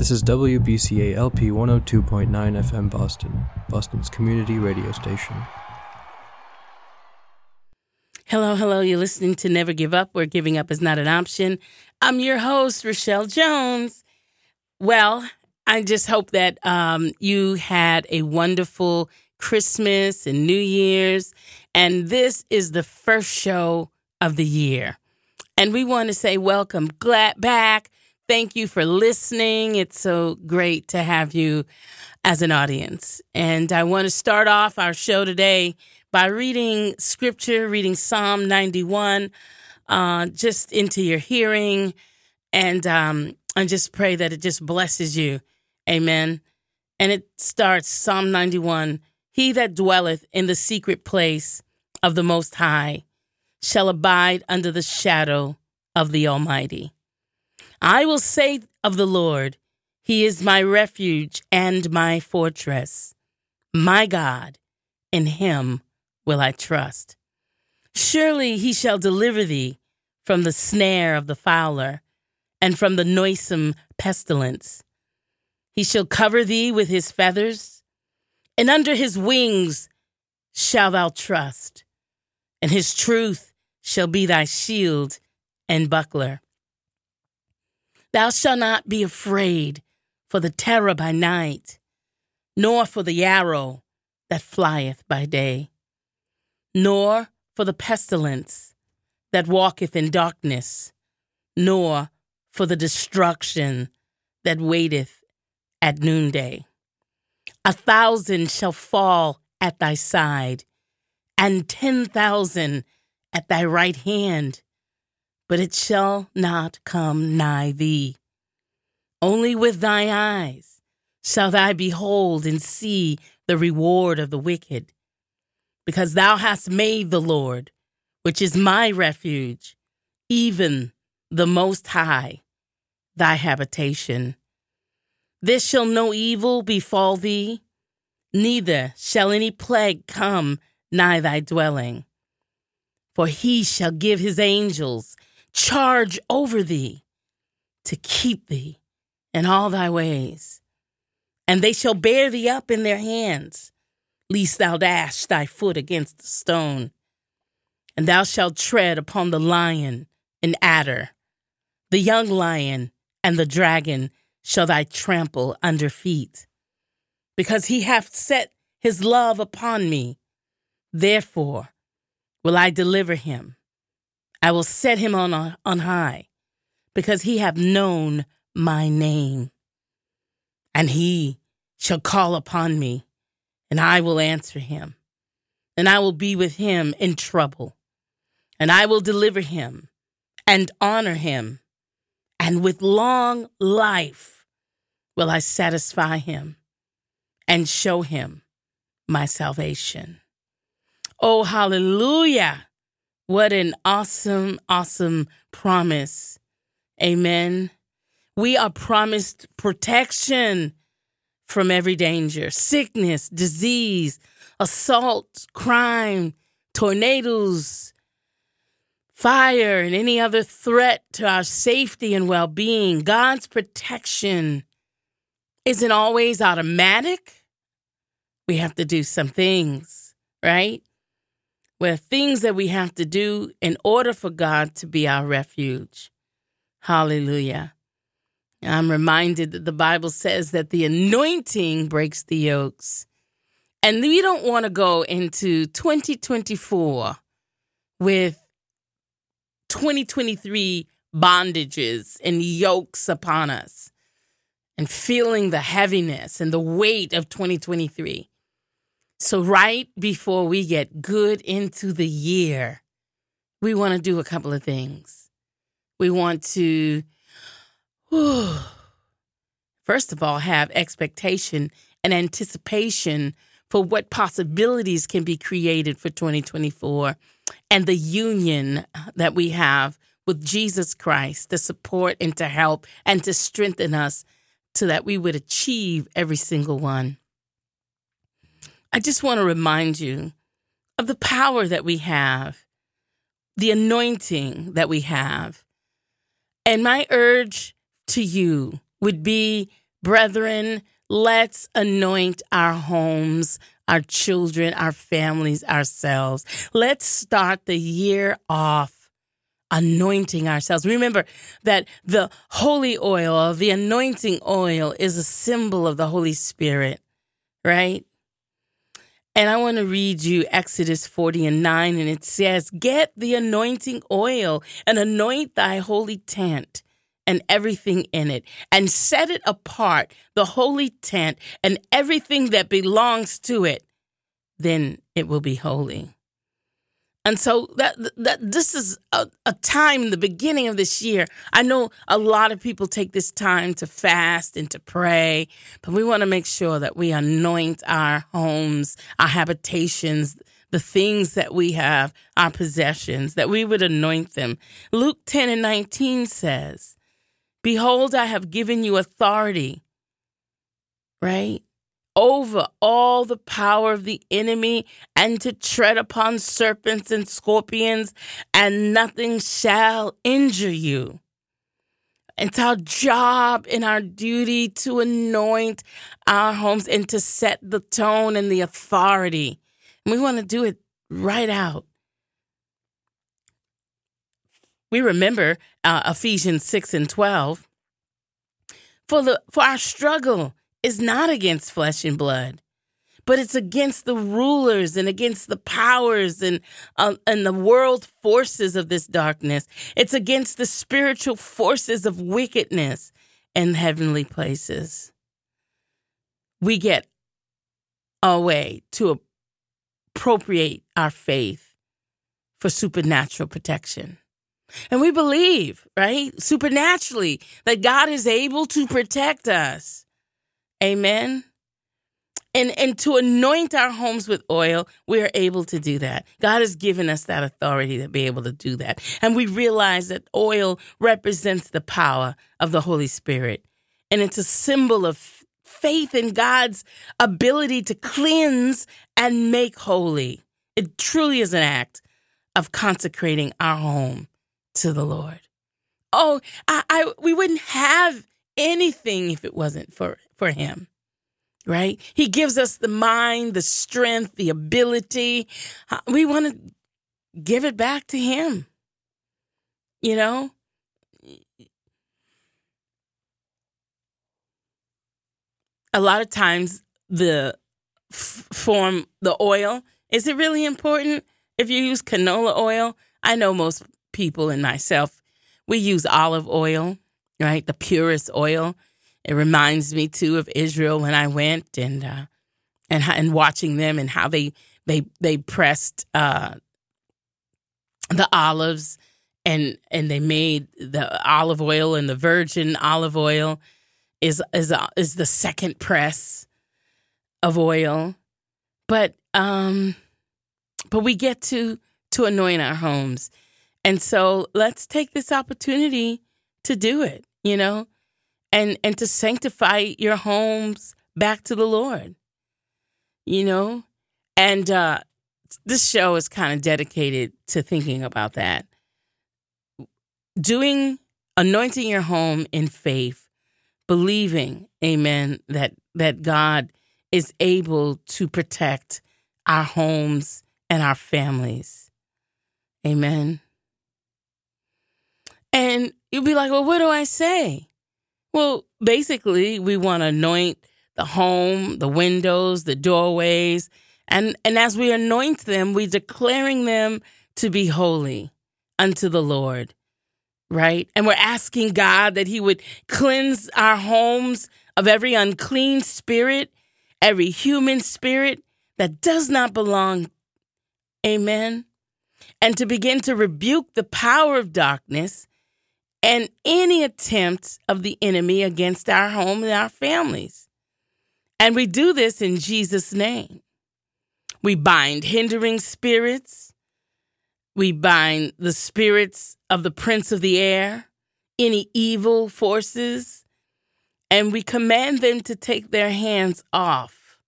This is WBCA LP 102.9 FM Boston, Boston's community radio station. Hello, hello. You're listening to Never Give Up, where giving up is not an option. I'm your host, Rochelle Jones. Well, I just hope that um, you had a wonderful Christmas and New Year's. And this is the first show of the year. And we want to say welcome glad back. Thank you for listening. It's so great to have you as an audience. And I want to start off our show today by reading scripture, reading Psalm 91, uh, just into your hearing. And um, I just pray that it just blesses you. Amen. And it starts Psalm 91 He that dwelleth in the secret place of the Most High shall abide under the shadow of the Almighty. I will say of the Lord, He is my refuge and my fortress. My God, in Him will I trust. Surely He shall deliver thee from the snare of the fowler and from the noisome pestilence. He shall cover thee with His feathers, and under His wings shalt thou trust, and His truth shall be thy shield and buckler. Thou shalt not be afraid for the terror by night, nor for the arrow that flieth by day, nor for the pestilence that walketh in darkness, nor for the destruction that waiteth at noonday. A thousand shall fall at thy side, and ten thousand at thy right hand but it shall not come nigh thee. Only with thy eyes shall thou behold and see the reward of the wicked, because thou hast made the Lord, which is my refuge, even the Most High, thy habitation. This shall no evil befall thee, neither shall any plague come nigh thy dwelling. For he shall give his angels charge over thee to keep thee in all thy ways. And they shall bear thee up in their hands, lest thou dash thy foot against a stone. And thou shalt tread upon the lion and adder, the young lion and the dragon shall thy trample under feet. Because he hath set his love upon me, therefore will I deliver him. I will set him on, on high, because he have known my name. And he shall call upon me, and I will answer him. And I will be with him in trouble. And I will deliver him and honor him. And with long life will I satisfy him and show him my salvation. Oh, hallelujah. What an awesome, awesome promise. Amen. We are promised protection from every danger sickness, disease, assault, crime, tornadoes, fire, and any other threat to our safety and well being. God's protection isn't always automatic. We have to do some things, right? Where things that we have to do in order for God to be our refuge. Hallelujah. I'm reminded that the Bible says that the anointing breaks the yokes. And we don't want to go into 2024 with 2023 bondages and yokes upon us and feeling the heaviness and the weight of 2023. So, right before we get good into the year, we want to do a couple of things. We want to, whew, first of all, have expectation and anticipation for what possibilities can be created for 2024 and the union that we have with Jesus Christ to support and to help and to strengthen us so that we would achieve every single one. I just want to remind you of the power that we have, the anointing that we have. And my urge to you would be Brethren, let's anoint our homes, our children, our families, ourselves. Let's start the year off anointing ourselves. Remember that the holy oil, the anointing oil, is a symbol of the Holy Spirit, right? And I want to read you Exodus 40 and 9, and it says, Get the anointing oil and anoint thy holy tent and everything in it, and set it apart, the holy tent and everything that belongs to it. Then it will be holy. And so that that this is a, a time in the beginning of this year. I know a lot of people take this time to fast and to pray, but we want to make sure that we anoint our homes, our habitations, the things that we have, our possessions, that we would anoint them. Luke 10 and 19 says, Behold, I have given you authority, right? Over all the power of the enemy and to tread upon serpents and scorpions, and nothing shall injure you. It's our job and our duty to anoint our homes and to set the tone and the authority. And we want to do it right out. We remember uh, Ephesians 6 and 12. For, the, for our struggle is not against flesh and blood, but it's against the rulers and against the powers and uh, and the world forces of this darkness. It's against the spiritual forces of wickedness in heavenly places. We get a way to appropriate our faith for supernatural protection. And we believe, right, supernaturally, that God is able to protect us. Amen. And and to anoint our homes with oil, we are able to do that. God has given us that authority to be able to do that. And we realize that oil represents the power of the Holy Spirit. And it's a symbol of faith in God's ability to cleanse and make holy. It truly is an act of consecrating our home to the Lord. Oh, I, I we wouldn't have anything if it wasn't for for him. Right? He gives us the mind, the strength, the ability. We want to give it back to him. You know? A lot of times the f- form the oil is it really important if you use canola oil? I know most people and myself we use olive oil, right? The purest oil. It reminds me too of Israel when I went and uh, and and watching them and how they they they pressed uh, the olives and and they made the olive oil and the virgin olive oil is is uh, is the second press of oil, but um, but we get to to anoint our homes, and so let's take this opportunity to do it. You know, and and to sanctify your homes back to the Lord. You know? And uh this show is kind of dedicated to thinking about that. Doing anointing your home in faith, believing, amen, that that God is able to protect our homes and our families. Amen. And you'll be like, well, what do I say? Well, basically, we want to anoint the home, the windows, the doorways, and and as we anoint them, we're declaring them to be holy unto the Lord. Right? And we're asking God that he would cleanse our homes of every unclean spirit, every human spirit that does not belong. Amen. And to begin to rebuke the power of darkness and any attempt of the enemy against our home and our families. And we do this in Jesus' name. We bind hindering spirits. We bind the spirits of the prince of the air, any evil forces, and we command them to take their hands off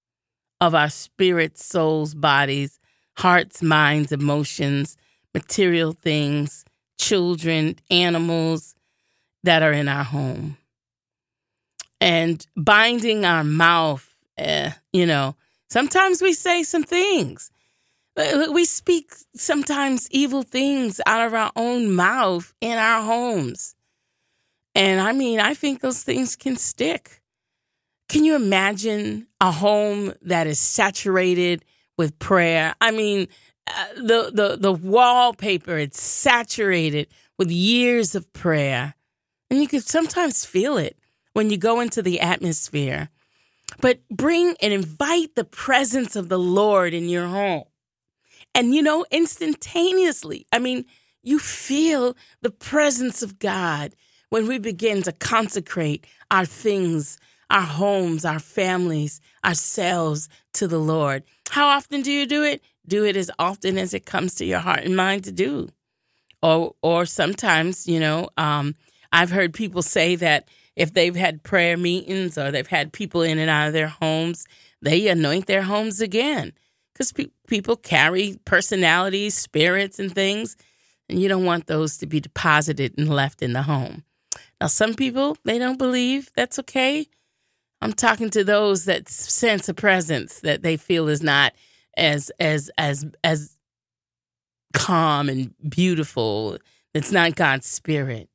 of our spirits, souls, bodies, hearts, minds, emotions, material things, children, animals that are in our home. and binding our mouth. Eh, you know, sometimes we say some things. We speak sometimes evil things out of our own mouth in our homes. And I mean, I think those things can stick. Can you imagine a home that is saturated with prayer? I mean, the the the wallpaper it's saturated with years of prayer. And you can sometimes feel it when you go into the atmosphere. But bring and invite the presence of the Lord in your home. And you know, instantaneously, I mean, you feel the presence of God when we begin to consecrate our things, our homes, our families, ourselves to the Lord. How often do you do it? Do it as often as it comes to your heart and mind to do. Or, or sometimes, you know, um, I've heard people say that if they've had prayer meetings or they've had people in and out of their homes, they anoint their homes again because pe- people carry personalities, spirits, and things, and you don't want those to be deposited and left in the home. Now, some people they don't believe that's okay. I'm talking to those that sense a presence that they feel is not as as as as calm and beautiful. It's not God's spirit.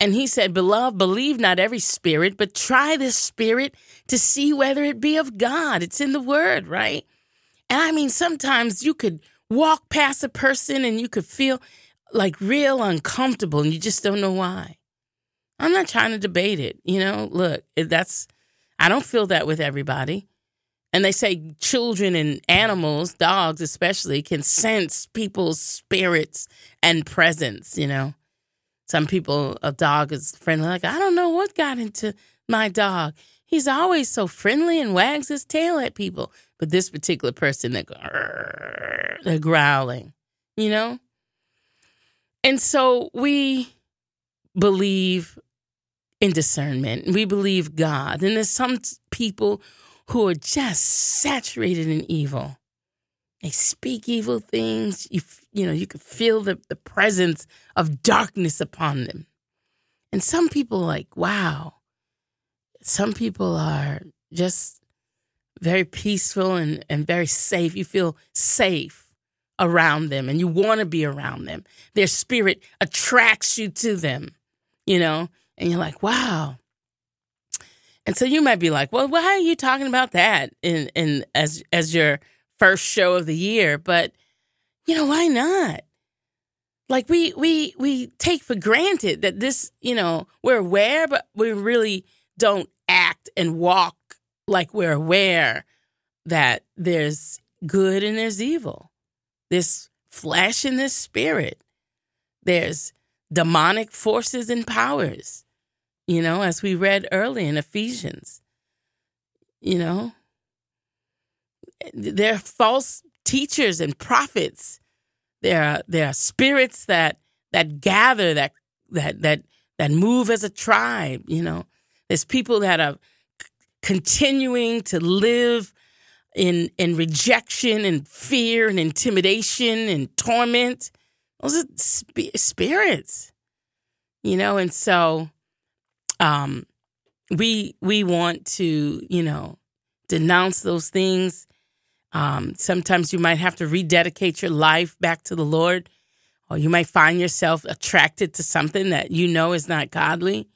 And he said, Beloved, believe not every spirit, but try this spirit to see whether it be of God. It's in the word, right? And I mean, sometimes you could walk past a person and you could feel like real uncomfortable and you just don't know why. I'm not trying to debate it. You know, look, that's, I don't feel that with everybody. And they say children and animals, dogs especially, can sense people's spirits and presence, you know. Some people, a dog is friendly. Like, I don't know what got into my dog. He's always so friendly and wags his tail at people. But this particular person, they're, they're growling, you know? And so we believe in discernment. We believe God. And there's some people who are just saturated in evil. They speak evil things. You, you know, you can feel the, the presence of darkness upon them. And some people like, wow. Some people are just very peaceful and, and very safe. You feel safe around them and you want to be around them. Their spirit attracts you to them, you know, and you're like, wow. And so you might be like, well, why are you talking about that in, in as as your first show of the year, but you know, why not? Like we we we take for granted that this, you know, we're aware, but we really don't act and walk like we're aware that there's good and there's evil. There's flesh and there's spirit. There's demonic forces and powers, you know, as we read early in Ephesians. You know, there are false teachers and prophets. There are there are spirits that that gather that that that that move as a tribe. You know, there's people that are continuing to live in in rejection and fear and intimidation and torment. Those are sp- spirits, you know. And so, um, we we want to you know denounce those things um, sometimes you might have to rededicate your life back to the Lord, or you might find yourself attracted to something that you know is not godly.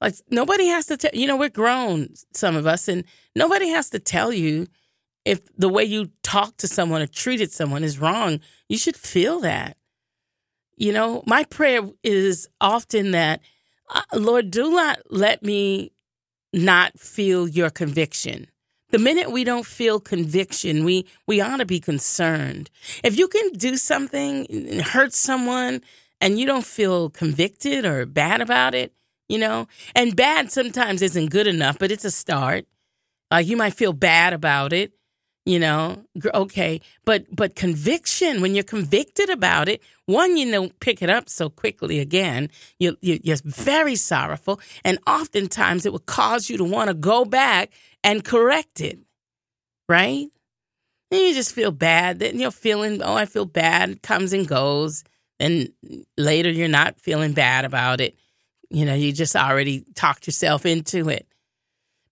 Like nobody has to tell you know we're grown, some of us, and nobody has to tell you if the way you talk to someone or treated someone is wrong. You should feel that. You know, my prayer is often that, Uh, Lord, do not let me not feel your conviction. The minute we don't feel conviction, we, we ought to be concerned. If you can do something hurt someone and you don't feel convicted or bad about it, you know, and bad sometimes isn't good enough, but it's a start. Like you might feel bad about it, you know, okay, but but conviction when you're convicted about it, one you don't pick it up so quickly again. You, you you're very sorrowful, and oftentimes it will cause you to want to go back and correct it, right? And you just feel bad. Then you're feeling, oh, I feel bad. It comes and goes. And later you're not feeling bad about it. You know, you just already talked yourself into it.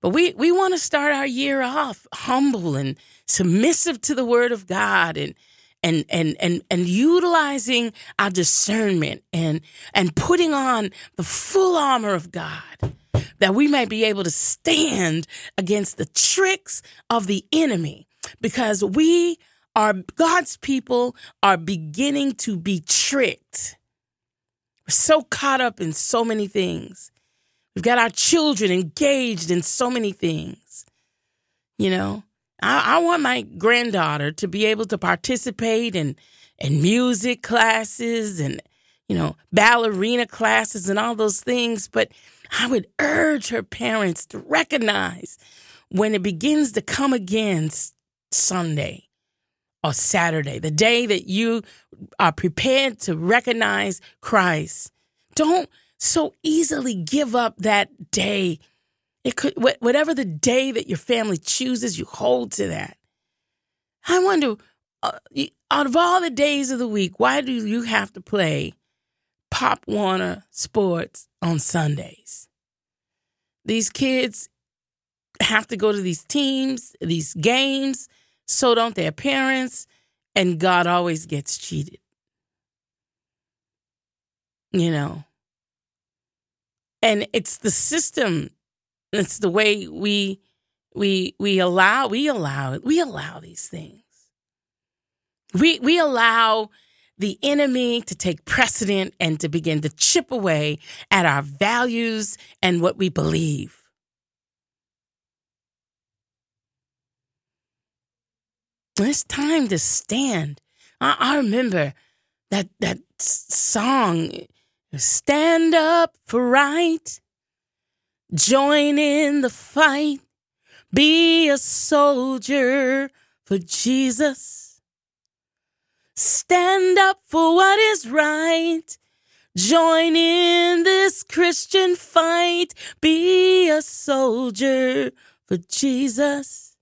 But we, we want to start our year off humble and submissive to the word of God and and and and and utilizing our discernment and and putting on the full armor of God that we may be able to stand against the tricks of the enemy because we are God's people are beginning to be tricked. We're so caught up in so many things. We've got our children engaged in so many things. You know, I, I want my granddaughter to be able to participate in in music classes and you know ballerina classes and all those things, but I would urge her parents to recognize when it begins to come again Sunday or Saturday, the day that you are prepared to recognize Christ. Don't so easily give up that day it could, whatever the day that your family chooses, you hold to that. I wonder, uh, out of all the days of the week, why do you have to play Pop Warner Sports on Sundays? These kids have to go to these teams, these games, so don't their parents, and God always gets cheated. You know? And it's the system it's the way we we we allow we allow we allow these things. We we allow the enemy to take precedent and to begin to chip away at our values and what we believe. It's time to stand. I, I remember that that song, "Stand Up for Right." Join in the fight. Be a soldier for Jesus. Stand up for what is right. Join in this Christian fight. Be a soldier for Jesus.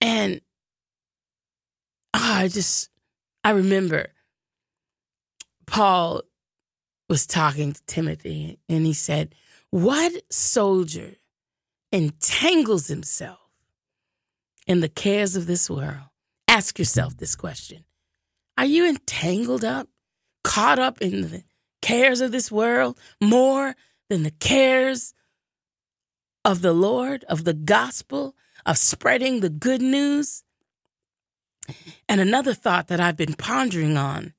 And oh, I just, I remember Paul was talking to Timothy and he said, what soldier entangles himself in the cares of this world? Ask yourself this question Are you entangled up, caught up in the cares of this world more than the cares of the Lord, of the gospel, of spreading the good news? And another thought that I've been pondering on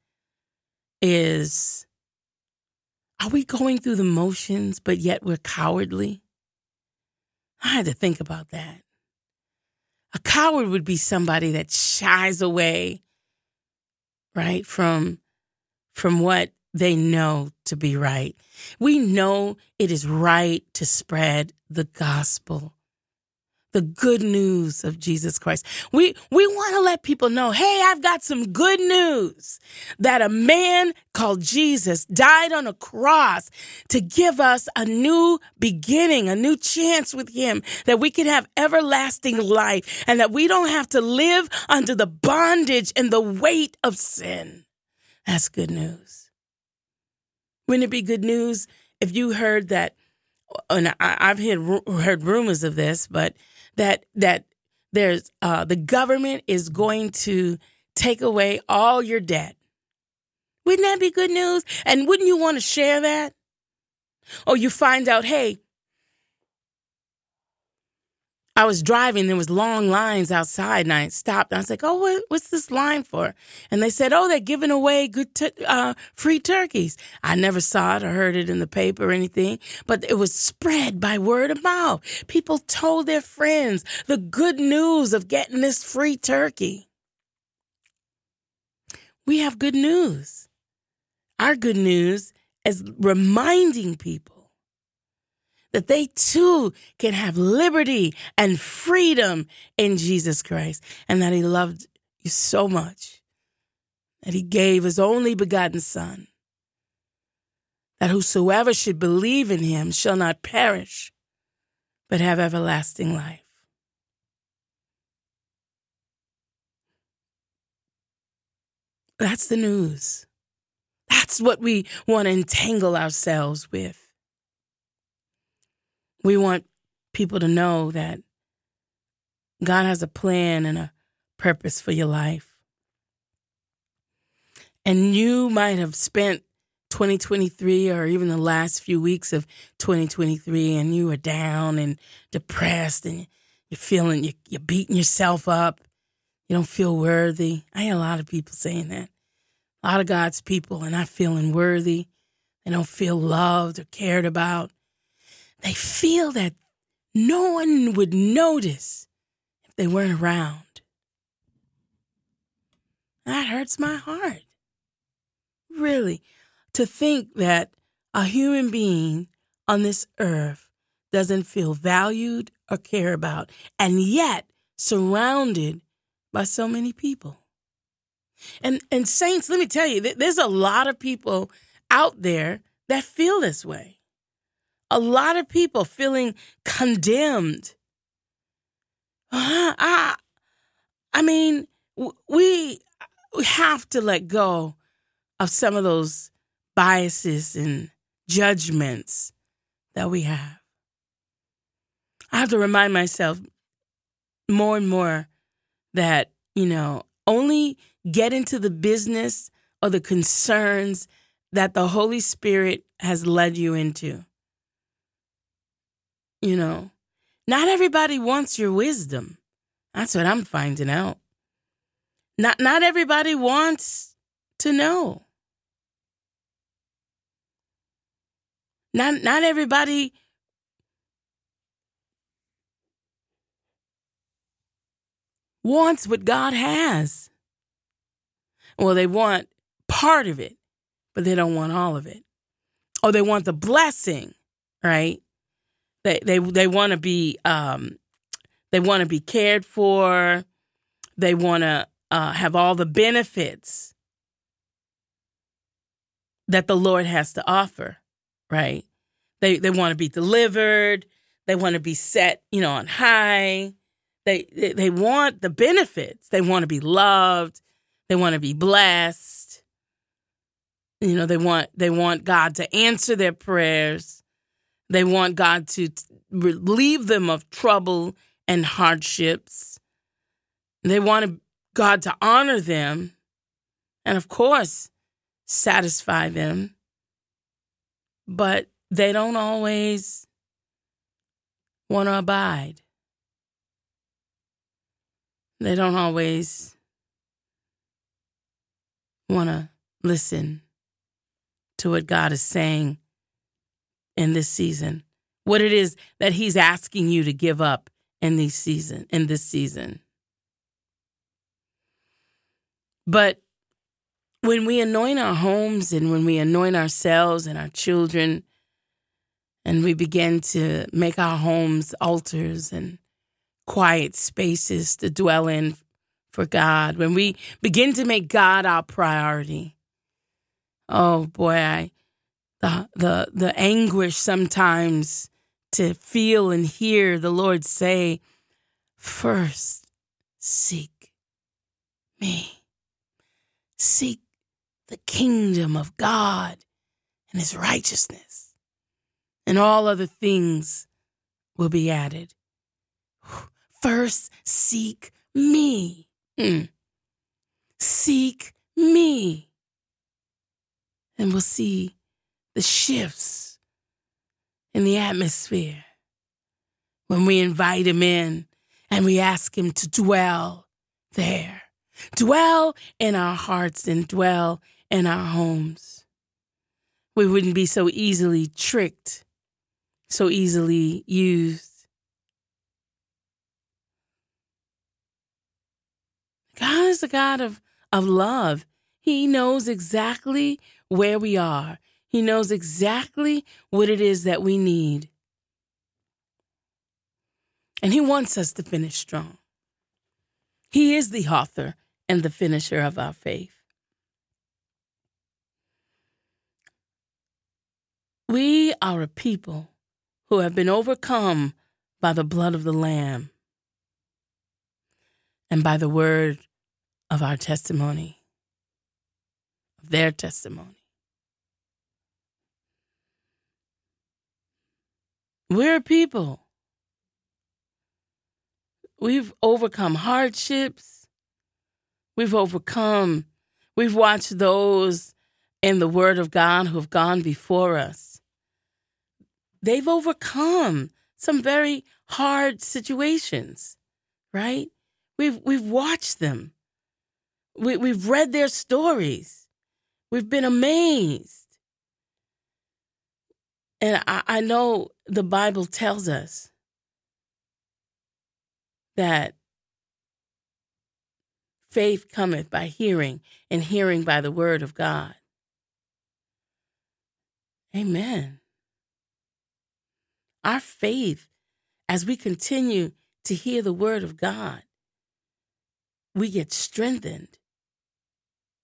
is are we going through the motions, but yet we're cowardly? I had to think about that. A coward would be somebody that shies away, right, from, from what they know to be right. We know it is right to spread the gospel the good news of Jesus Christ. We, we want to let people know, hey, I've got some good news that a man called Jesus died on a cross to give us a new beginning, a new chance with him, that we can have everlasting life and that we don't have to live under the bondage and the weight of sin. That's good news. Wouldn't it be good news if you heard that? And I've heard, heard rumors of this, but that that there's uh, the government is going to take away all your debt. Wouldn't that be good news? And wouldn't you want to share that? Or you find out, hey, I was driving, there was long lines outside, and I stopped. I was like, "Oh, what, what's this line for?" And they said, "Oh, they're giving away good uh, free turkeys." I never saw it or heard it in the paper or anything, but it was spread by word of mouth. People told their friends the good news of getting this free turkey. We have good news. Our good news is reminding people that they too can have liberty and freedom in Jesus Christ, and that He loved you so much that He gave His only begotten Son, that whosoever should believe in Him shall not perish, but have everlasting life. That's the news. That's what we want to entangle ourselves with. We want people to know that God has a plan and a purpose for your life. And you might have spent 2023 or even the last few weeks of 2023 and you were down and depressed and you're feeling, you're, you're beating yourself up. You don't feel worthy. I hear a lot of people saying that. A lot of God's people are not feeling worthy. They don't feel loved or cared about. They feel that no one would notice if they weren't around. That hurts my heart. Really, to think that a human being on this earth doesn't feel valued or care about, and yet surrounded by so many people. And and saints, let me tell you, there's a lot of people out there that feel this way. A lot of people feeling condemned. Uh, I, I mean, we we have to let go of some of those biases and judgments that we have. I have to remind myself more and more that, you know, only get into the business or the concerns that the Holy Spirit has led you into. You know, not everybody wants your wisdom. That's what I'm finding out. Not not everybody wants to know. Not not everybody wants what God has. Well, they want part of it, but they don't want all of it. Or they want the blessing, right? They they they want to be um they want to be cared for. They want to uh, have all the benefits that the Lord has to offer, right? They they want to be delivered. They want to be set, you know, on high. They, they they want the benefits. They want to be loved. They want to be blessed. You know, they want they want God to answer their prayers. They want God to relieve them of trouble and hardships. They want God to honor them and of course satisfy them. But they don't always want to abide. They don't always want to listen to what God is saying in this season, what it is that He's asking you to give up in this season, in this season. But when we anoint our homes and when we anoint ourselves and our children, and we begin to make our homes altars and quiet spaces to dwell in for God, when we begin to make God our priority, oh boy, I, the the the anguish sometimes to feel and hear the Lord say, first seek me. Seek the kingdom of God and his righteousness, and all other things will be added. First, seek me. Mm. Seek me. And we'll see the shifts in the atmosphere when we invite him in and we ask him to dwell there. Dwell in our hearts and dwell in our homes. We wouldn't be so easily tricked, so easily used. God is a God of, of love. He knows exactly where we are. He knows exactly what it is that we need. And He wants us to finish strong. He is the author and the finisher of our faith. We are a people who have been overcome by the blood of the Lamb and by the word of our testimony, of their testimony. We're people we've overcome hardships. We've overcome, we've watched those in the Word of God who have gone before us. They've overcome some very hard situations, right? We've, we've watched them. We, we've read their stories. We've been amazed. And I, I know the Bible tells us that faith cometh by hearing, and hearing by the word of God. Amen. Our faith, as we continue to hear the word of God, we get strengthened.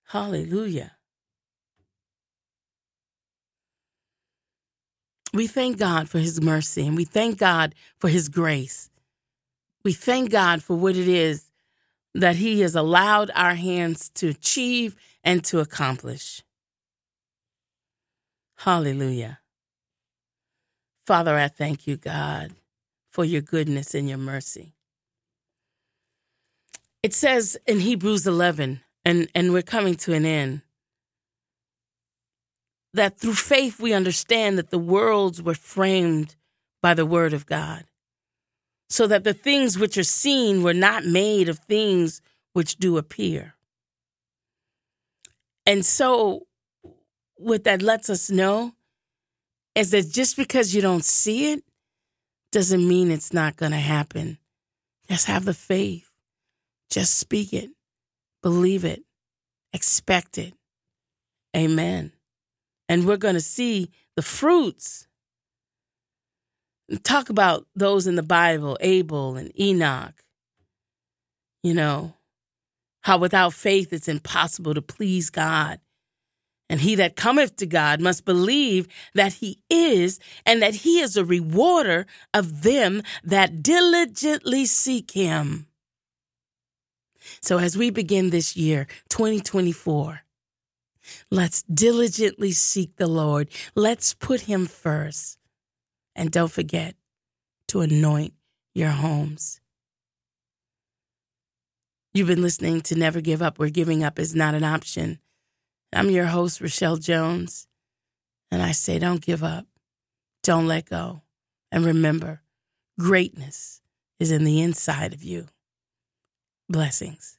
Hallelujah. We thank God for his mercy and we thank God for his grace. We thank God for what it is that he has allowed our hands to achieve and to accomplish. Hallelujah. Father, I thank you, God, for your goodness and your mercy. It says in Hebrews 11, and, and we're coming to an end, that through faith we understand that the worlds were framed by the word of God, so that the things which are seen were not made of things which do appear. And so, what that lets us know is that just because you don't see it doesn't mean it's not going to happen. Just have the faith. Just speak it, believe it, expect it. Amen and we're going to see the fruits. Talk about those in the Bible, Abel and Enoch. You know, how without faith it's impossible to please God. And he that cometh to God must believe that he is, and that he is a rewarder of them that diligently seek him. So, as we begin this year, 2024, Let's diligently seek the Lord. Let's put him first. And don't forget to anoint your homes. You've been listening to Never Give Up, where giving up is not an option. I'm your host, Rochelle Jones. And I say, don't give up, don't let go. And remember, greatness is in the inside of you. Blessings.